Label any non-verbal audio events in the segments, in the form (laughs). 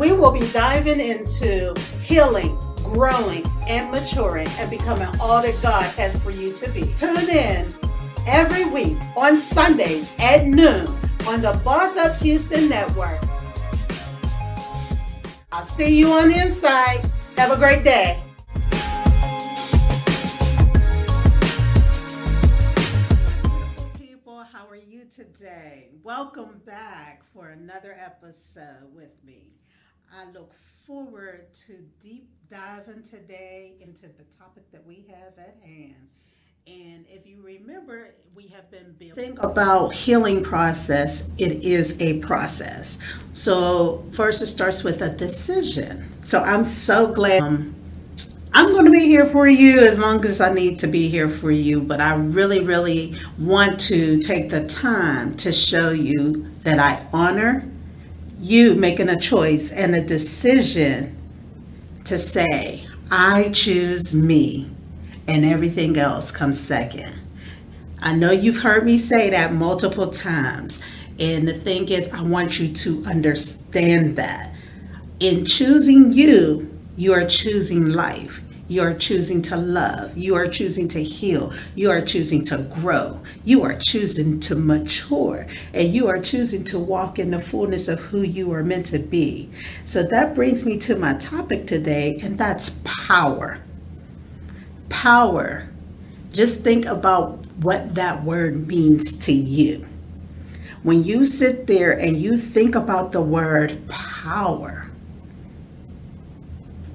We will be diving into healing, growing, and maturing and becoming all that God has for you to be. Tune in every week on Sundays at noon on the Boss Up Houston Network. I'll see you on the inside. Have a great day. People, how are you today? Welcome back for another episode with me. I look forward to deep diving today into the topic that we have at hand. And if you remember, we have been building. Think about healing process. It is a process. So first, it starts with a decision. So I'm so glad. Um, I'm going to be here for you as long as I need to be here for you, but I really, really want to take the time to show you that I honor you making a choice and a decision to say, I choose me, and everything else comes second. I know you've heard me say that multiple times. And the thing is, I want you to understand that. In choosing you, you are choosing life. You are choosing to love. You are choosing to heal. You are choosing to grow. You are choosing to mature. And you are choosing to walk in the fullness of who you are meant to be. So that brings me to my topic today, and that's power. Power. Just think about what that word means to you. When you sit there and you think about the word power,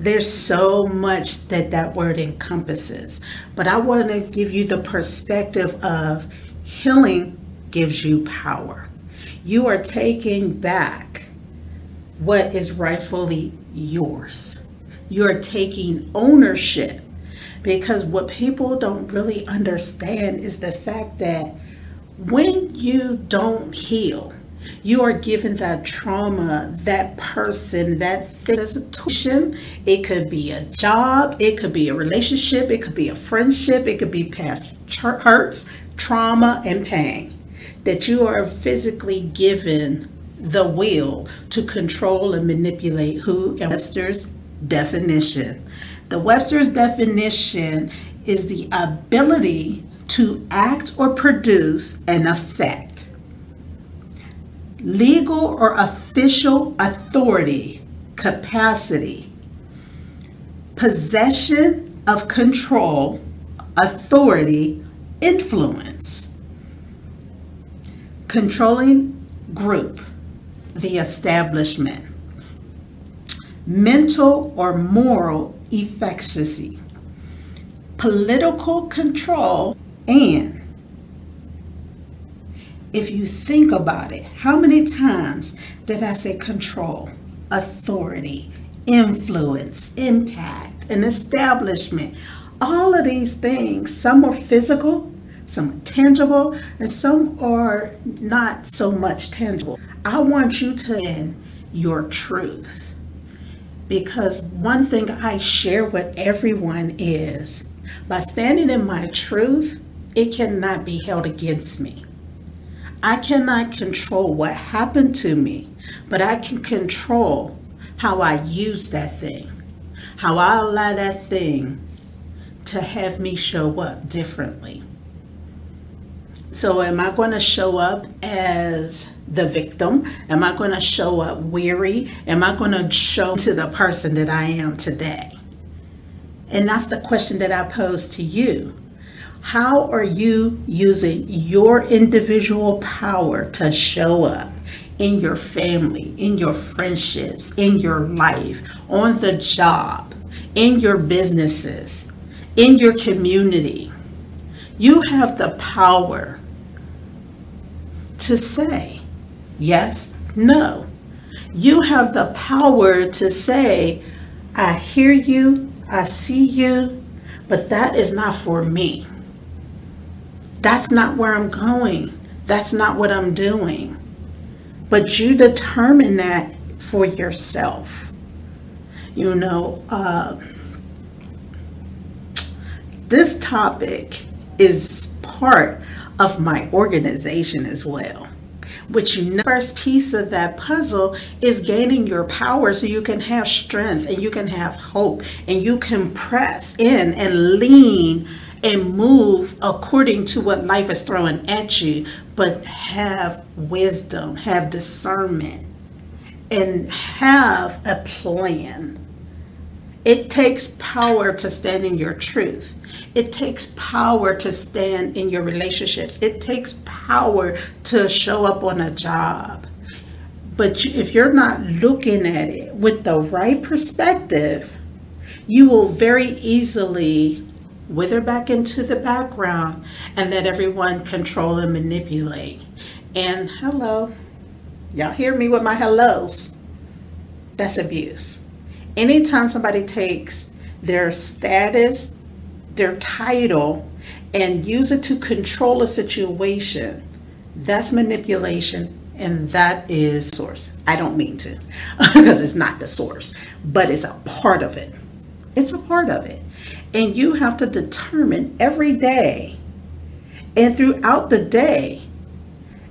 there's so much that that word encompasses. But I want to give you the perspective of healing gives you power. You are taking back what is rightfully yours. You're taking ownership because what people don't really understand is the fact that when you don't heal, you are given that trauma, that person, that situation. It could be a job, it could be a relationship, it could be a friendship, it could be past hurts, trauma, and pain. That you are physically given the will to control and manipulate who Webster's definition. The Webster's definition is the ability to act or produce an effect legal or official authority, capacity, possession of control, authority, influence, controlling group, the establishment, mental or moral efficacy, political control, and if you think about it, how many times did I say control, authority, influence, impact, an establishment? All of these things, some are physical, some are tangible, and some are not so much tangible. I want you to in your truth. Because one thing I share with everyone is by standing in my truth, it cannot be held against me. I cannot control what happened to me, but I can control how I use that thing, how I allow that thing to have me show up differently. So, am I going to show up as the victim? Am I going to show up weary? Am I going to show to the person that I am today? And that's the question that I pose to you. How are you using your individual power to show up in your family, in your friendships, in your life, on the job, in your businesses, in your community? You have the power to say yes, no. You have the power to say, I hear you, I see you, but that is not for me. That's not where I'm going. That's not what I'm doing. But you determine that for yourself. You know, uh, this topic is part of my organization as well. Which you know, first piece of that puzzle is gaining your power so you can have strength and you can have hope and you can press in and lean and move according to what life is throwing at you, but have wisdom, have discernment, and have a plan. It takes power to stand in your truth. It takes power to stand in your relationships. It takes power to show up on a job. But if you're not looking at it with the right perspective, you will very easily wither back into the background and let everyone control and manipulate. And hello, y'all hear me with my hellos? That's abuse. Anytime somebody takes their status, their title, and use it to control a situation, that's manipulation and that is source. I don't mean to (laughs) because it's not the source, but it's a part of it. It's a part of it. And you have to determine every day and throughout the day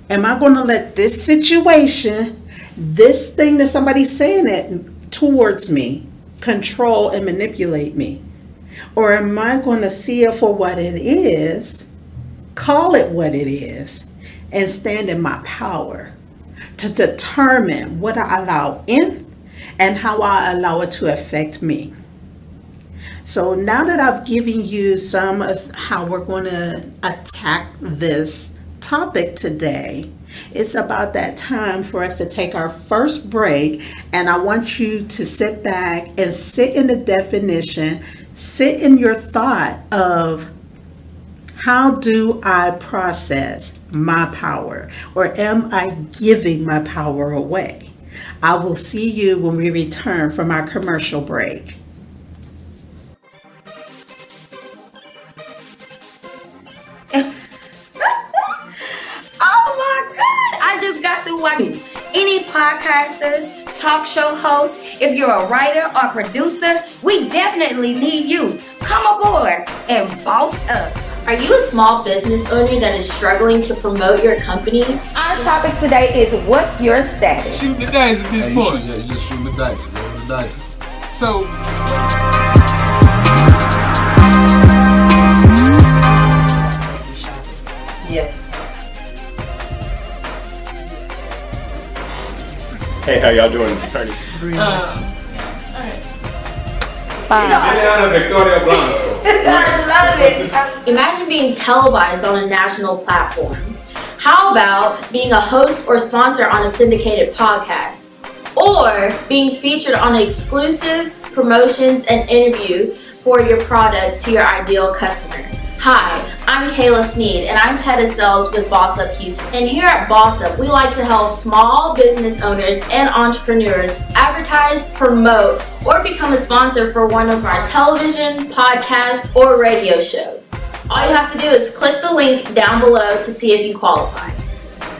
am I going to let this situation, this thing that somebody's saying it towards me, control and manipulate me? Or am I going to see it for what it is, call it what it is, and stand in my power to determine what I allow in and how I allow it to affect me? So now that I've given you some of how we're going to attack this topic today, it's about that time for us to take our first break. And I want you to sit back and sit in the definition, sit in your thought of how do I process my power or am I giving my power away? I will see you when we return from our commercial break. Podcasters, talk show hosts, if you're a writer or producer, we definitely need you. Come aboard and boss up. Are you a small business owner that is struggling to promote your company? Our topic today is what's your status? Shoot the dice at this Hey, you point. shoot, yeah, you just shoot the dice, roll the dice. So, Hey, how y'all doing? It's attorneys. Liliana uh, Victoria Blanco. (laughs) I love it. Imagine being televised on a national platform. How about being a host or sponsor on a syndicated podcast? Or being featured on exclusive promotions and interview for your product to your ideal customer? Hi, I'm Kayla Sneed and I'm head of sales with Boss Up Houston. And here at Boss Up, we like to help small business owners and entrepreneurs advertise, promote, or become a sponsor for one of our television, podcast, or radio shows. All you have to do is click the link down below to see if you qualify.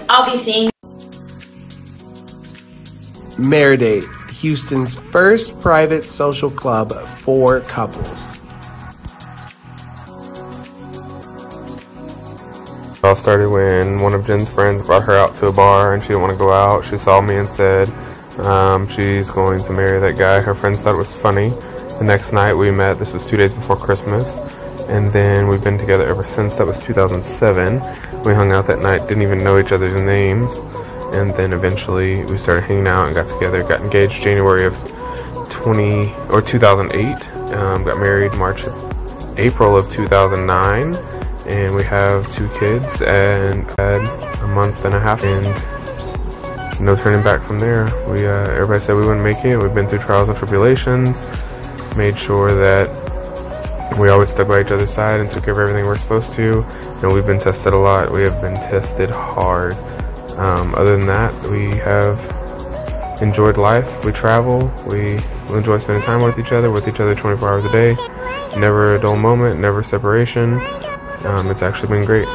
I'll be seeing Meridate, Houston's first private social club for couples. It all started when one of Jen's friends brought her out to a bar and she didn't want to go out. She saw me and said um, she's going to marry that guy. Her friends thought it was funny. The next night we met. This was two days before Christmas. And then we've been together ever since. That was 2007. We hung out that night, didn't even know each other's names. And then eventually we started hanging out and got together, got engaged January of 20 or 2008. Um, got married March of April of 2009 and we have two kids and had a month and a half. And no turning back from there we uh, everybody said we wouldn't make it. We've been through trials and tribulations made sure that we always stuck by each other's side and took care of everything we're supposed to. And we've been tested a lot. We have been tested hard. Um, other than that we have enjoyed life. We travel. We enjoy spending time with each other with each other 24 hours a day. Never a dull moment never separation um, it's actually been great.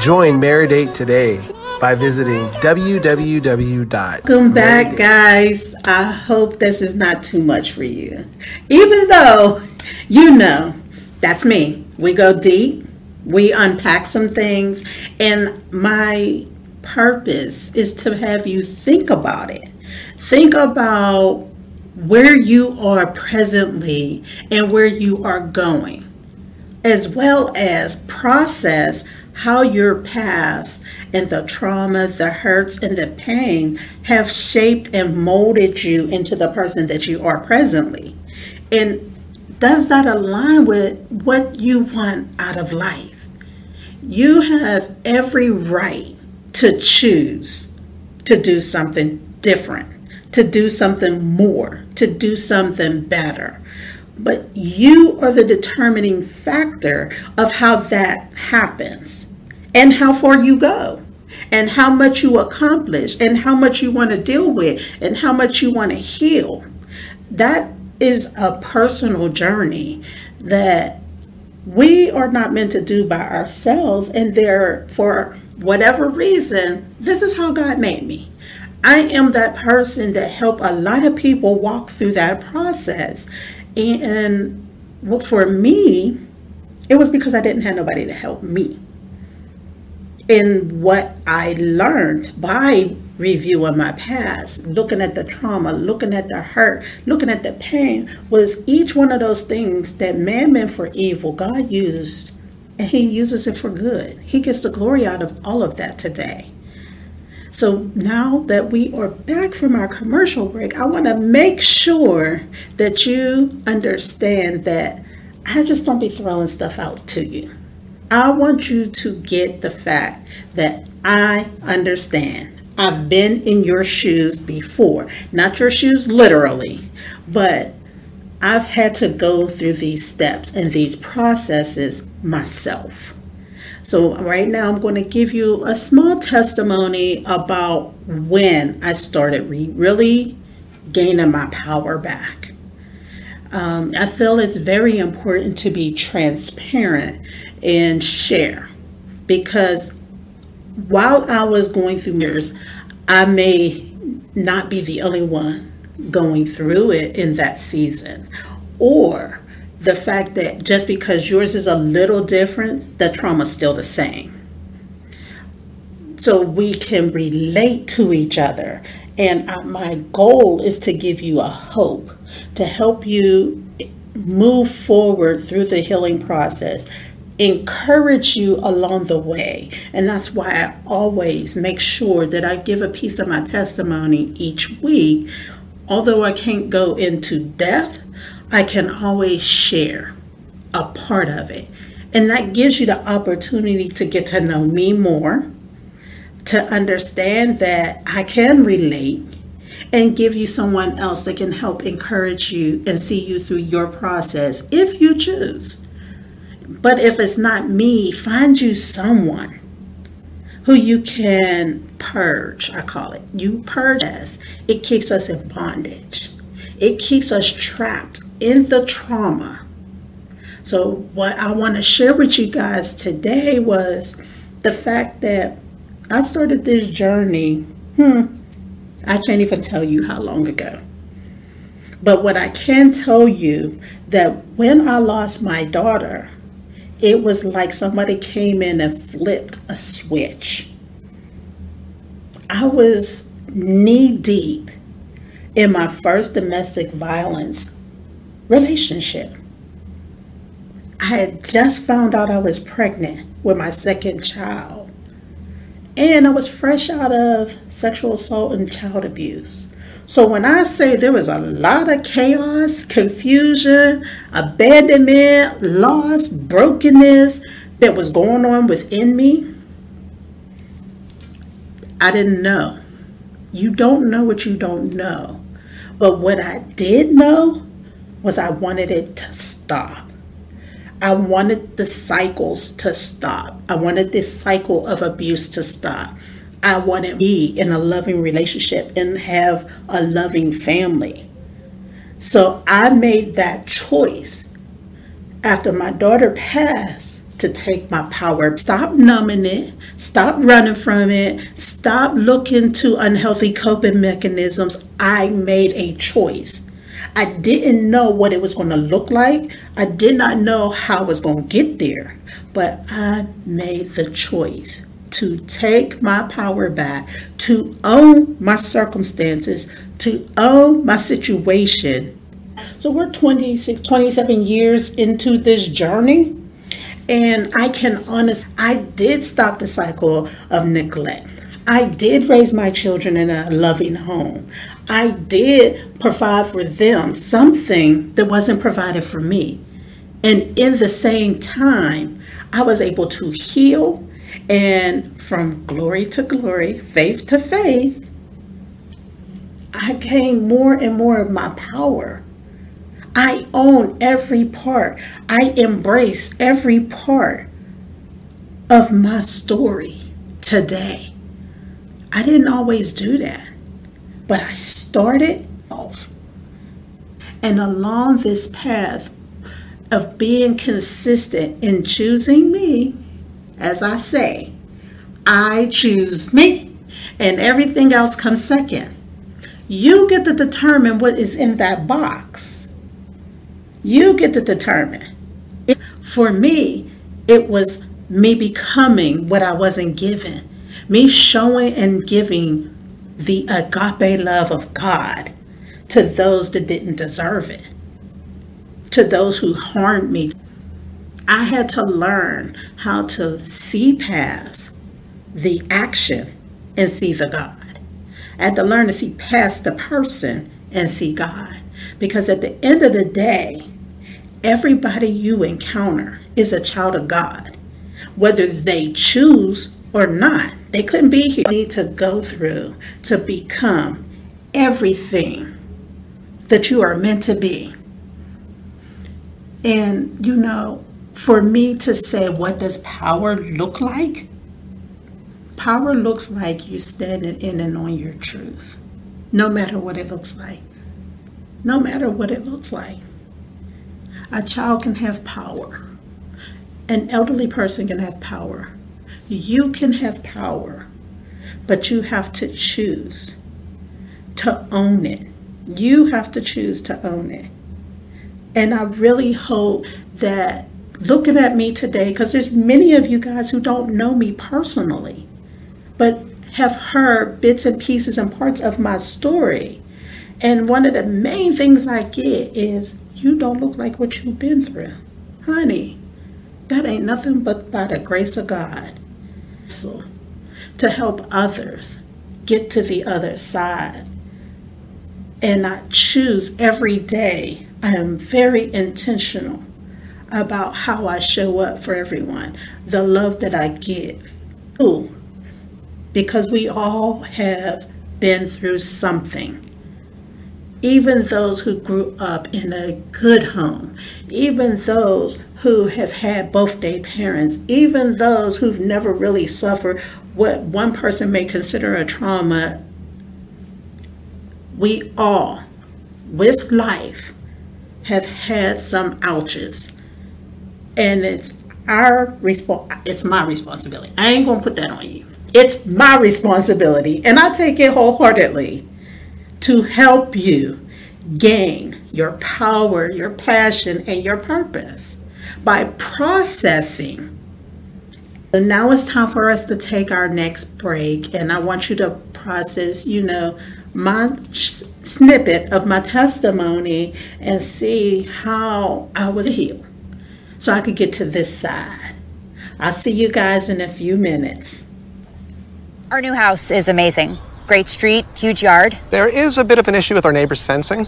Join Meridate today by visiting www. Welcome back, guys. I hope this is not too much for you. Even though you know that's me. We go deep, We unpack some things, and my purpose is to have you think about it. Think about where you are presently and where you are going, as well as process how your past and the trauma, the hurts, and the pain have shaped and molded you into the person that you are presently. And does that align with what you want out of life? You have every right to choose to do something different, to do something more, to do something better. But you are the determining factor of how that happens and how far you go and how much you accomplish and how much you want to deal with and how much you want to heal. That is a personal journey that we are not meant to do by ourselves and there for whatever reason this is how god made me i am that person that help a lot of people walk through that process and for me it was because i didn't have nobody to help me in what i learned by reviewing my past, looking at the trauma, looking at the hurt, looking at the pain, was each one of those things that man meant for evil, God used, and He uses it for good. He gets the glory out of all of that today. So now that we are back from our commercial break, I want to make sure that you understand that I just don't be throwing stuff out to you. I want you to get the fact that I understand I've been in your shoes before. Not your shoes literally, but I've had to go through these steps and these processes myself. So, right now, I'm going to give you a small testimony about when I started re- really gaining my power back. Um, I feel it's very important to be transparent and share because while I was going through mirrors, I may not be the only one going through it in that season. Or the fact that just because yours is a little different, the trauma's still the same. So we can relate to each other. And uh, my goal is to give you a hope, to help you move forward through the healing process, encourage you along the way. And that's why I always make sure that I give a piece of my testimony each week. Although I can't go into depth, I can always share a part of it. And that gives you the opportunity to get to know me more, to understand that I can relate and give you someone else that can help encourage you and see you through your process if you choose. But if it's not me, find you someone who you can purge, I call it. You purge us. It keeps us in bondage. It keeps us trapped in the trauma. So, what I want to share with you guys today was the fact that I started this journey, hmm, I can't even tell you how long ago. But what I can tell you that when I lost my daughter, it was like somebody came in and flipped a switch. I was knee deep in my first domestic violence relationship. I had just found out I was pregnant with my second child. And I was fresh out of sexual assault and child abuse. So when I say there was a lot of chaos, confusion, abandonment, loss, brokenness that was going on within me, I didn't know. You don't know what you don't know. But what I did know was I wanted it to stop. I wanted the cycles to stop. I wanted this cycle of abuse to stop. I wanted to be in a loving relationship and have a loving family. So I made that choice after my daughter passed to take my power. Stop numbing it, stop running from it, stop looking to unhealthy coping mechanisms. I made a choice. I didn't know what it was going to look like. I did not know how I was going to get there. but I made the choice to take my power back, to own my circumstances, to own my situation. So we're 26, 27 years into this journey. And I can honestly, I did stop the cycle of neglect. I did raise my children in a loving home. I did provide for them something that wasn't provided for me. And in the same time, I was able to heal and from glory to glory, faith to faith, I gained more and more of my power. I own every part. I embrace every part of my story today. I didn't always do that, but I started off. And along this path of being consistent in choosing me, as I say, I choose me, and everything else comes second. You get to determine what is in that box. You get to determine. For me, it was me becoming what I wasn't given, me showing and giving the agape love of God to those that didn't deserve it, to those who harmed me. I had to learn how to see past the action and see the God. I had to learn to see past the person and see God. Because at the end of the day, everybody you encounter is a child of God, whether they choose or not. They couldn't be here. Need to go through to become everything that you are meant to be. And you know, for me to say, what does power look like? Power looks like you standing in and on your truth, no matter what it looks like. No matter what it looks like. A child can have power, an elderly person can have power. You can have power, but you have to choose to own it. You have to choose to own it. And I really hope that looking at me today because there's many of you guys who don't know me personally but have heard bits and pieces and parts of my story and one of the main things i get is you don't look like what you've been through honey that ain't nothing but by the grace of god to help others get to the other side and i choose every day i am very intentional about how I show up for everyone, the love that I give. Ooh, because we all have been through something. Even those who grew up in a good home, even those who have had both their parents, even those who've never really suffered what one person may consider a trauma, we all, with life, have had some ouches. And it's our response it's my responsibility. I ain't gonna put that on you. It's my responsibility and i take it wholeheartedly to help you gain your power your passion and your purpose by processing and now it's time for us to take our next break and i want you to process you know my snippet of my testimony and see how i was healed so I could get to this side. I'll see you guys in a few minutes. Our new house is amazing. Great street, huge yard. There is a bit of an issue with our neighbor's fencing.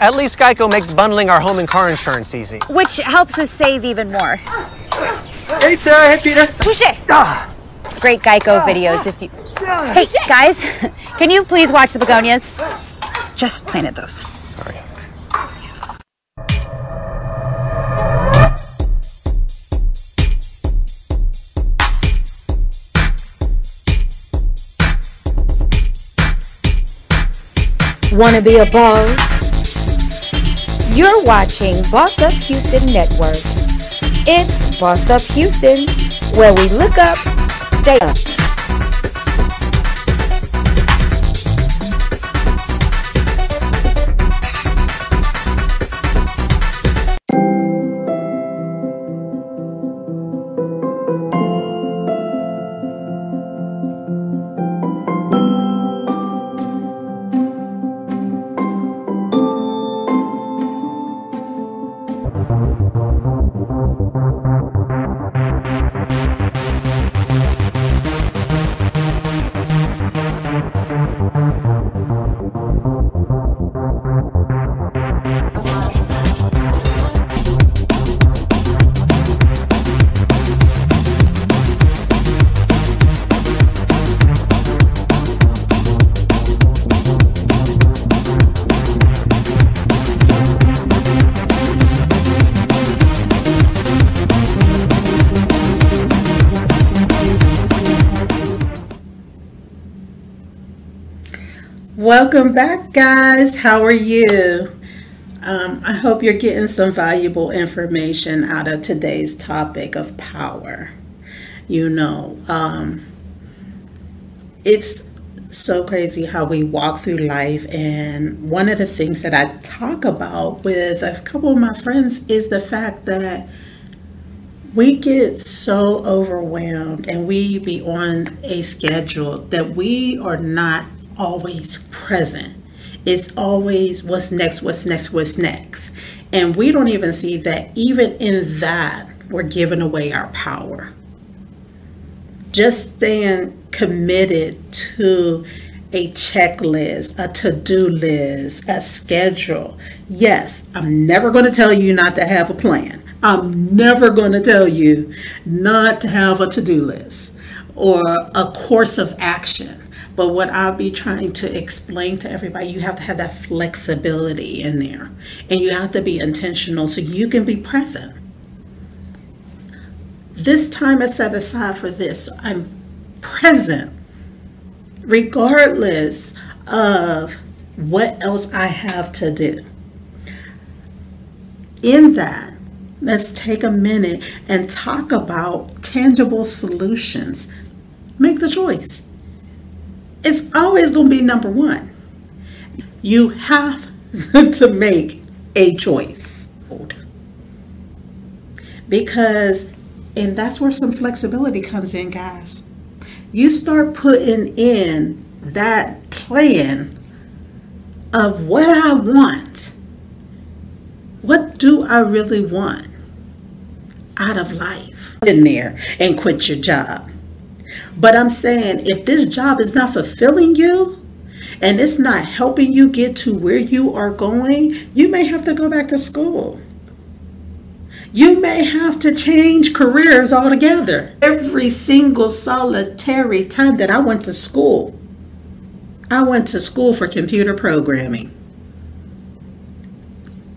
At least Geico makes bundling our home and car insurance easy. Which helps us save even more. Hey, Sarah. Hey, Peter. Push it. Ah great Geico videos if you. Hey, guys, (laughs) can you please watch the begonias? Just planted those. Wanna be a boss? You're watching Boss Up Houston Network. It's Boss Up Houston, where we look up stay up. Welcome back, guys. How are you? Um, I hope you're getting some valuable information out of today's topic of power. You know, um, it's so crazy how we walk through life, and one of the things that I talk about with a couple of my friends is the fact that we get so overwhelmed and we be on a schedule that we are not always present. It's always what's next, what's next, what's next. And we don't even see that even in that, we're giving away our power. Just staying committed to a checklist, a to do list, a schedule. Yes, I'm never going to tell you not to have a plan. I'm never going to tell you not to have a to do list or a course of action. But what I'll be trying to explain to everybody, you have to have that flexibility in there and you have to be intentional so you can be present. This time is set aside for this. I'm present regardless of what else I have to do. In that, let's take a minute and talk about tangible solutions. Make the choice. It's always going to be number one. You have (laughs) to make a choice. Because, and that's where some flexibility comes in, guys you start putting in that plan of what I want. What do I really want out of life? In there and quit your job. But I'm saying if this job is not fulfilling you and it's not helping you get to where you are going, you may have to go back to school. You may have to change careers altogether. Every single solitary time that I went to school, I went to school for computer programming.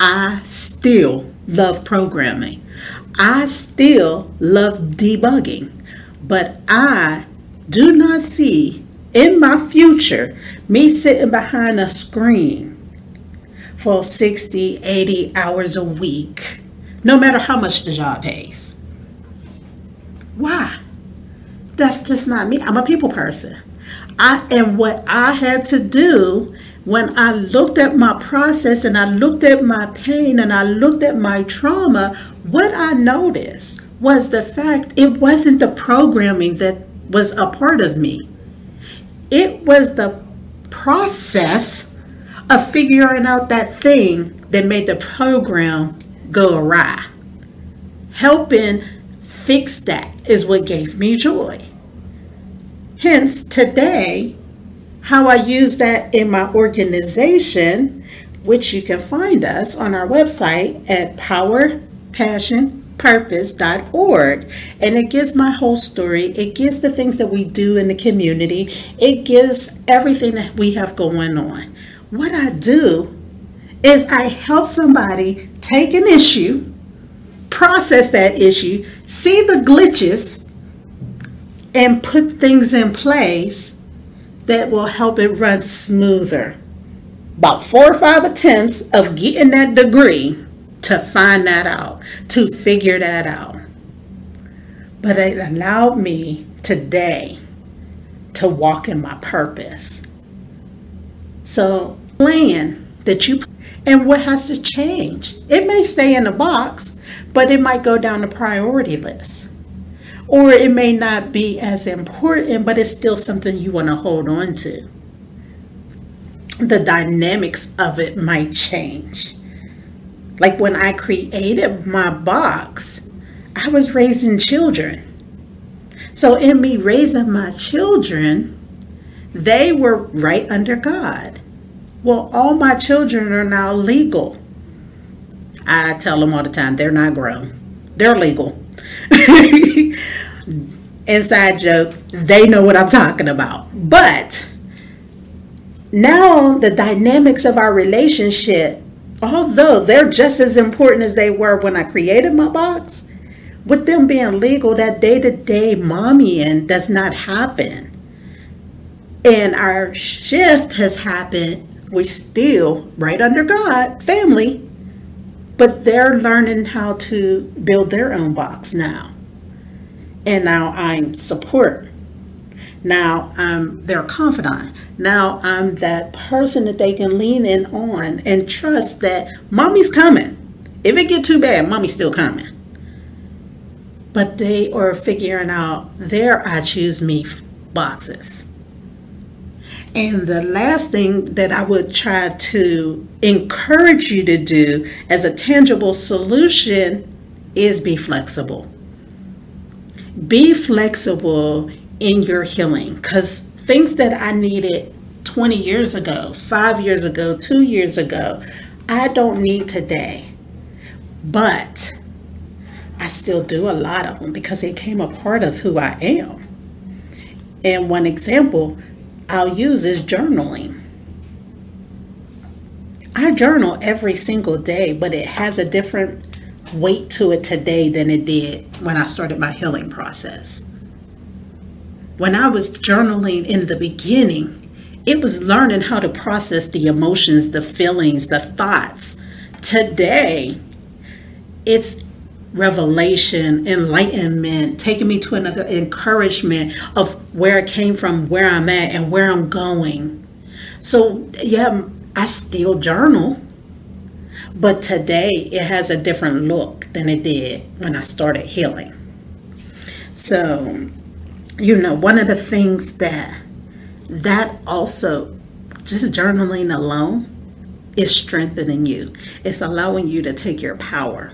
I still love programming. I still love debugging. But I do not see in my future me sitting behind a screen for 60, 80 hours a week no matter how much the job pays. Why? That's just not me. I'm a people person. I and what I had to do when I looked at my process and I looked at my pain and I looked at my trauma, what I noticed was the fact it wasn't the programming that was a part of me. It was the process of figuring out that thing that made the program go awry. Helping fix that is what gave me joy. Hence, today, how I use that in my organization, which you can find us on our website at powerpassionpurpose.org. And it gives my whole story, it gives the things that we do in the community, it gives everything that we have going on. What I do is I help somebody take an issue, process that issue, see the glitches, and put things in place that will help it run smoother. About four or five attempts of getting that degree to find that out, to figure that out. But it allowed me today to walk in my purpose. So, plan that you and what has to change. It may stay in a box, but it might go down the priority list. Or it may not be as important, but it's still something you want to hold on to. The dynamics of it might change. Like when I created my box, I was raising children. So, in me raising my children, they were right under God. Well, all my children are now legal. I tell them all the time they're not grown, they're legal. (laughs) Inside joke, they know what I'm talking about. But now the dynamics of our relationship, although they're just as important as they were when I created my box, with them being legal, that day to day mommying does not happen And our shift has happened. We're still right under God, family, but they're learning how to build their own box now. And now I'm support. Now um, I'm their confidant. Now I'm that person that they can lean in on and trust that mommy's coming. If it get too bad, mommy's still coming. But they are figuring out their I choose me boxes. And the last thing that I would try to encourage you to do as a tangible solution is be flexible. Be flexible in your healing because things that I needed 20 years ago, five years ago, two years ago, I don't need today. But I still do a lot of them because it came a part of who I am. And one example I'll use is journaling. I journal every single day, but it has a different weight to it today than it did when I started my healing process. When I was journaling in the beginning, it was learning how to process the emotions, the feelings, the thoughts. Today, it's revelation, enlightenment, taking me to another encouragement of where I came from, where I'm at, and where I'm going. So, yeah, I still journal, but today it has a different look than it did when I started healing. So, you know, one of the things that that also just journaling alone is strengthening you. It's allowing you to take your power.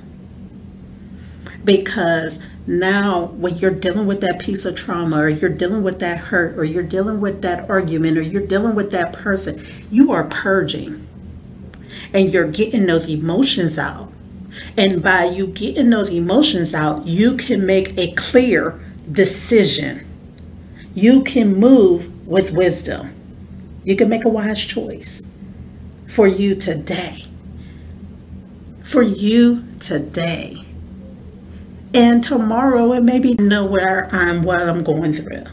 Because now when you're dealing with that piece of trauma or you're dealing with that hurt or you're dealing with that argument or you're dealing with that person you are purging. And you're getting those emotions out. And by you getting those emotions out you can make a clear decision you can move with wisdom you can make a wise choice for you today for you today and tomorrow it may be nowhere I'm what I'm going through.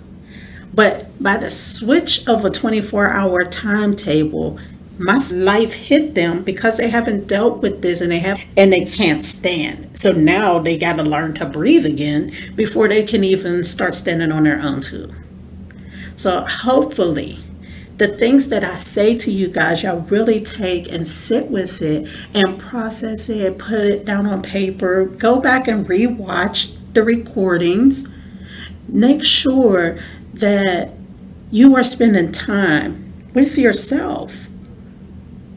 But by the switch of a 24 hour timetable, my life hit them because they haven't dealt with this and they have and they can't stand. So now they got to learn to breathe again before they can even start standing on their own too. So hopefully the things that I say to you guys, y'all really take and sit with it and process it, put it down on paper, go back and rewatch the recordings. Make sure that you are spending time with yourself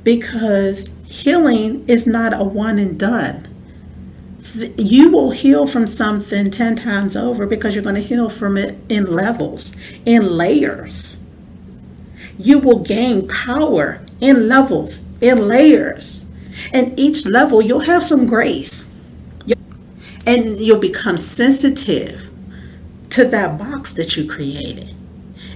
because healing is not a one and done. You will heal from something 10 times over because you're going to heal from it in levels, in layers you will gain power in levels, in layers. And each level, you'll have some grace. And you'll become sensitive to that box that you created.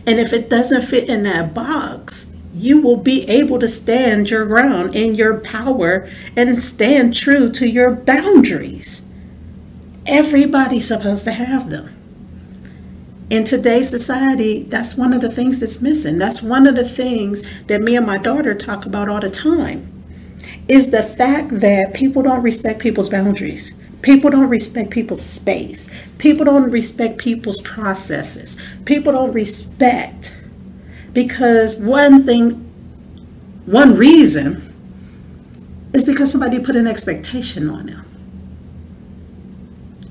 And if it doesn't fit in that box, you will be able to stand your ground in your power and stand true to your boundaries. Everybody's supposed to have them in today's society, that's one of the things that's missing. That's one of the things that me and my daughter talk about all the time is the fact that people don't respect people's boundaries. People don't respect people's space. People don't respect people's processes. People don't respect because one thing, one reason is because somebody put an expectation on them.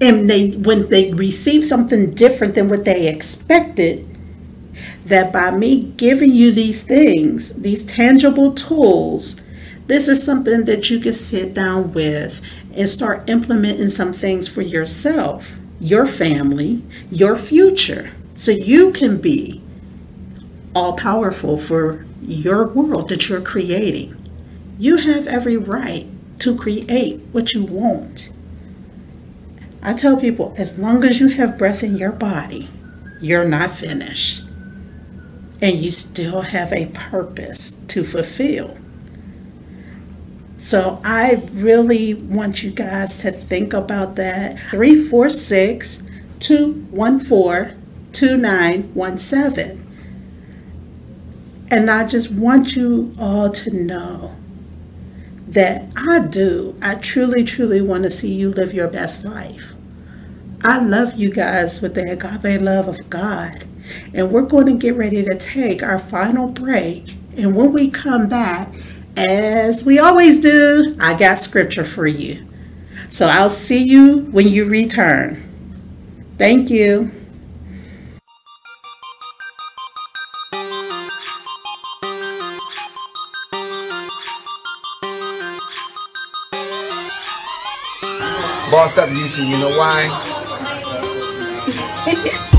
And they when they receive something different than what they expected that by me giving you these things these tangible tools this is something that you can sit down with and start implementing some things for yourself your family your future so you can be all powerful for your world that you're creating you have every right to create what you want I tell people as long as you have breath in your body, you're not finished. And you still have a purpose to fulfill. So I really want you guys to think about that. 346 214 2917. And I just want you all to know that I do. I truly, truly want to see you live your best life. I love you guys with the agape love of God. And we're going to get ready to take our final break. And when we come back, as we always do, I got scripture for you. So I'll see you when you return. Thank you. Boss up, Houston. You know why? (laughs)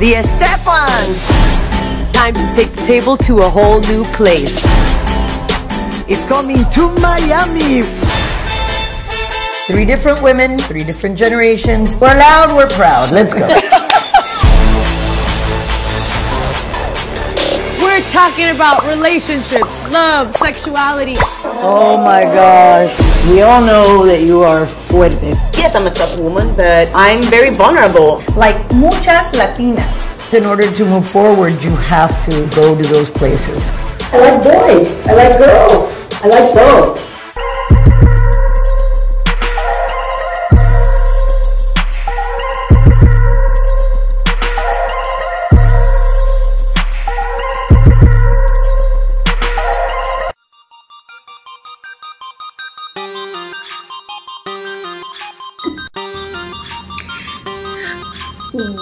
the Estefans. Time to take the table to a whole new place. It's coming to Miami. Three different women, three different generations. We're loud, we're proud. Let's go. (laughs) We're talking about relationships, love, sexuality. Oh my gosh. We all know that you are fuerte. Yes, I'm a tough woman, but I'm very vulnerable. Like muchas Latinas. In order to move forward, you have to go to those places. I like boys. I like girls. I like both.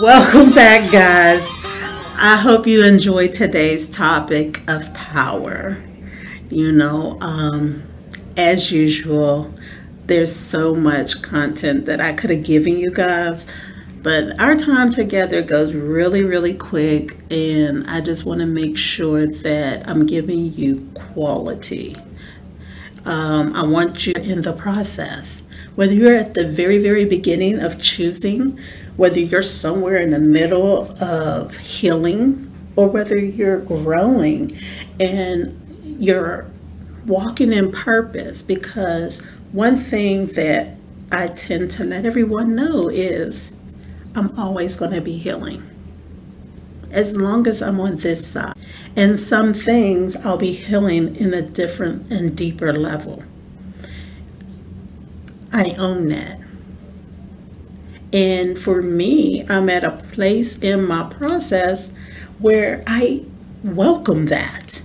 Welcome back, guys. I hope you enjoyed today's topic of power. You know, um, as usual, there's so much content that I could have given you guys, but our time together goes really, really quick, and I just want to make sure that I'm giving you quality. Um, I want you in the process. Whether you're at the very, very beginning of choosing, whether you're somewhere in the middle of healing, or whether you're growing and you're walking in purpose. Because one thing that I tend to let everyone know is I'm always going to be healing as long as I'm on this side. And some things I'll be healing in a different and deeper level. I own that. And for me, I'm at a place in my process where I welcome that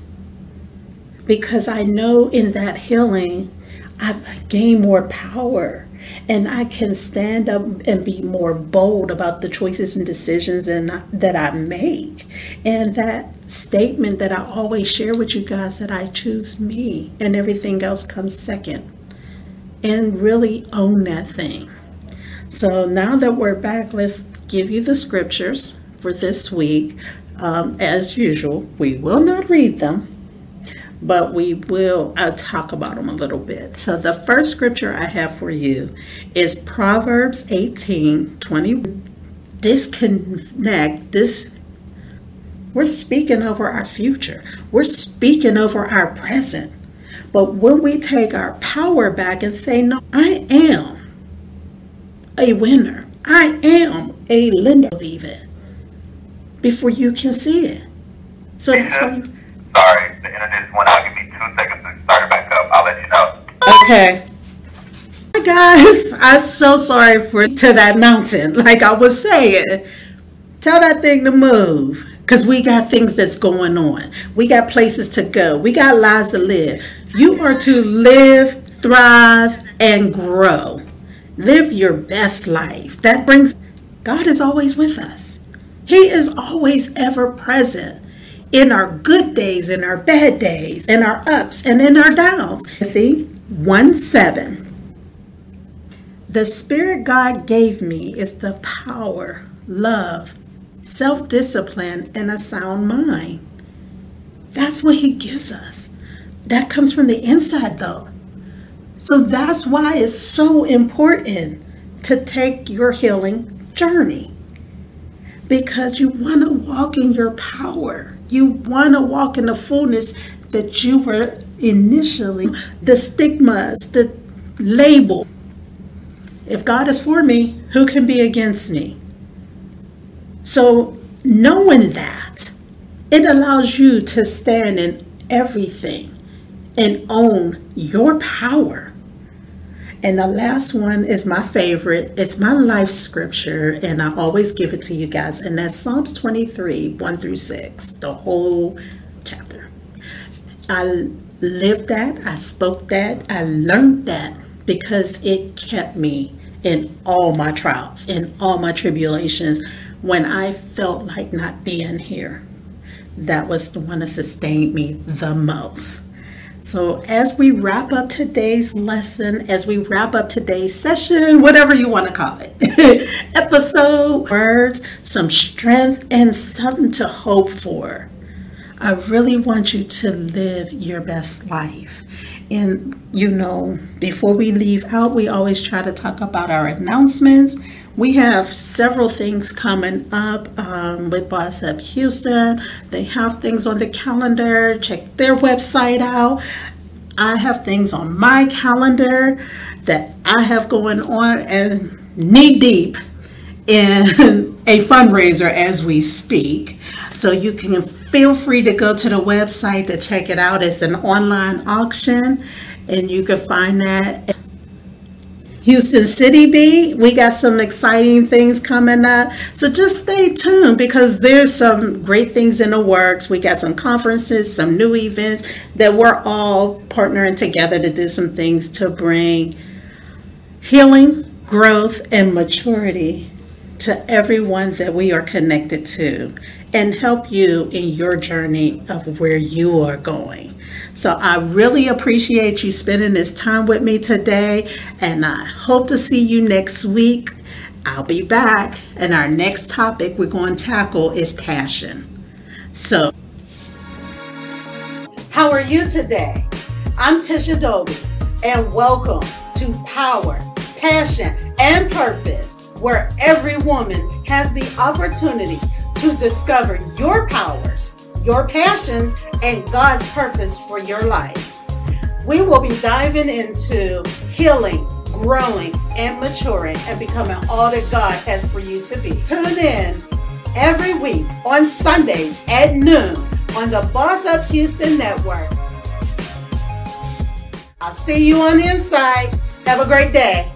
because I know in that healing, I gain more power and I can stand up and be more bold about the choices and decisions and that I make. And that statement that I always share with you guys that I choose me and everything else comes second. And really own that thing. So now that we're back, let's give you the scriptures for this week. Um, as usual, we will not read them, but we will I'll talk about them a little bit. So the first scripture I have for you is Proverbs 18 20. Disconnect this. We're speaking over our future. We're speaking over our present. But when we take our power back and say, No, I am a winner. I am a lender. Believe it before you can see it. So that's why you. Sorry, the internet went out. Give me two seconds to start it back up. I'll let you know. Okay. Hi guys, I'm so sorry for to that mountain. (laughs) Like I was saying, tell that thing to move. Cause we got things that's going on. We got places to go. We got lives to live. You are to live, thrive, and grow. Live your best life. That brings God is always with us. He is always ever present in our good days, in our bad days, in our ups and in our downs. Timothy 1 7. The Spirit God gave me is the power, love, self discipline, and a sound mind. That's what He gives us. That comes from the inside, though. So that's why it's so important to take your healing journey because you want to walk in your power. You want to walk in the fullness that you were initially, the stigmas, the label. If God is for me, who can be against me? So, knowing that, it allows you to stand in everything and own your power. And the last one is my favorite. It's my life scripture, and I always give it to you guys. And that's Psalms 23 1 through 6, the whole chapter. I lived that, I spoke that, I learned that because it kept me in all my trials, in all my tribulations, when I felt like not being here. That was the one that sustained me the most. So, as we wrap up today's lesson, as we wrap up today's session, whatever you want to call it, (laughs) episode, words, some strength, and something to hope for, I really want you to live your best life. And, you know, before we leave out, we always try to talk about our announcements. We have several things coming up um, with Boss Up Houston. They have things on the calendar. Check their website out. I have things on my calendar that I have going on and knee deep in (laughs) a fundraiser as we speak. So you can feel free to go to the website to check it out. It's an online auction and you can find that Houston City Beat. We got some exciting things coming up. So just stay tuned because there's some great things in the works. We got some conferences, some new events that we're all partnering together to do some things to bring healing, growth, and maturity to everyone that we are connected to and help you in your journey of where you are going. So I really appreciate you spending this time with me today, and I hope to see you next week. I'll be back, and our next topic we're going to tackle is passion. So, how are you today? I'm Tisha Dolby, and welcome to Power, Passion, and Purpose, where every woman has the opportunity to discover your powers your passions, and God's purpose for your life. We will be diving into healing, growing, and maturing and becoming all that God has for you to be. Tune in every week on Sundays at noon on the Boss Up Houston Network. I'll see you on the inside. Have a great day.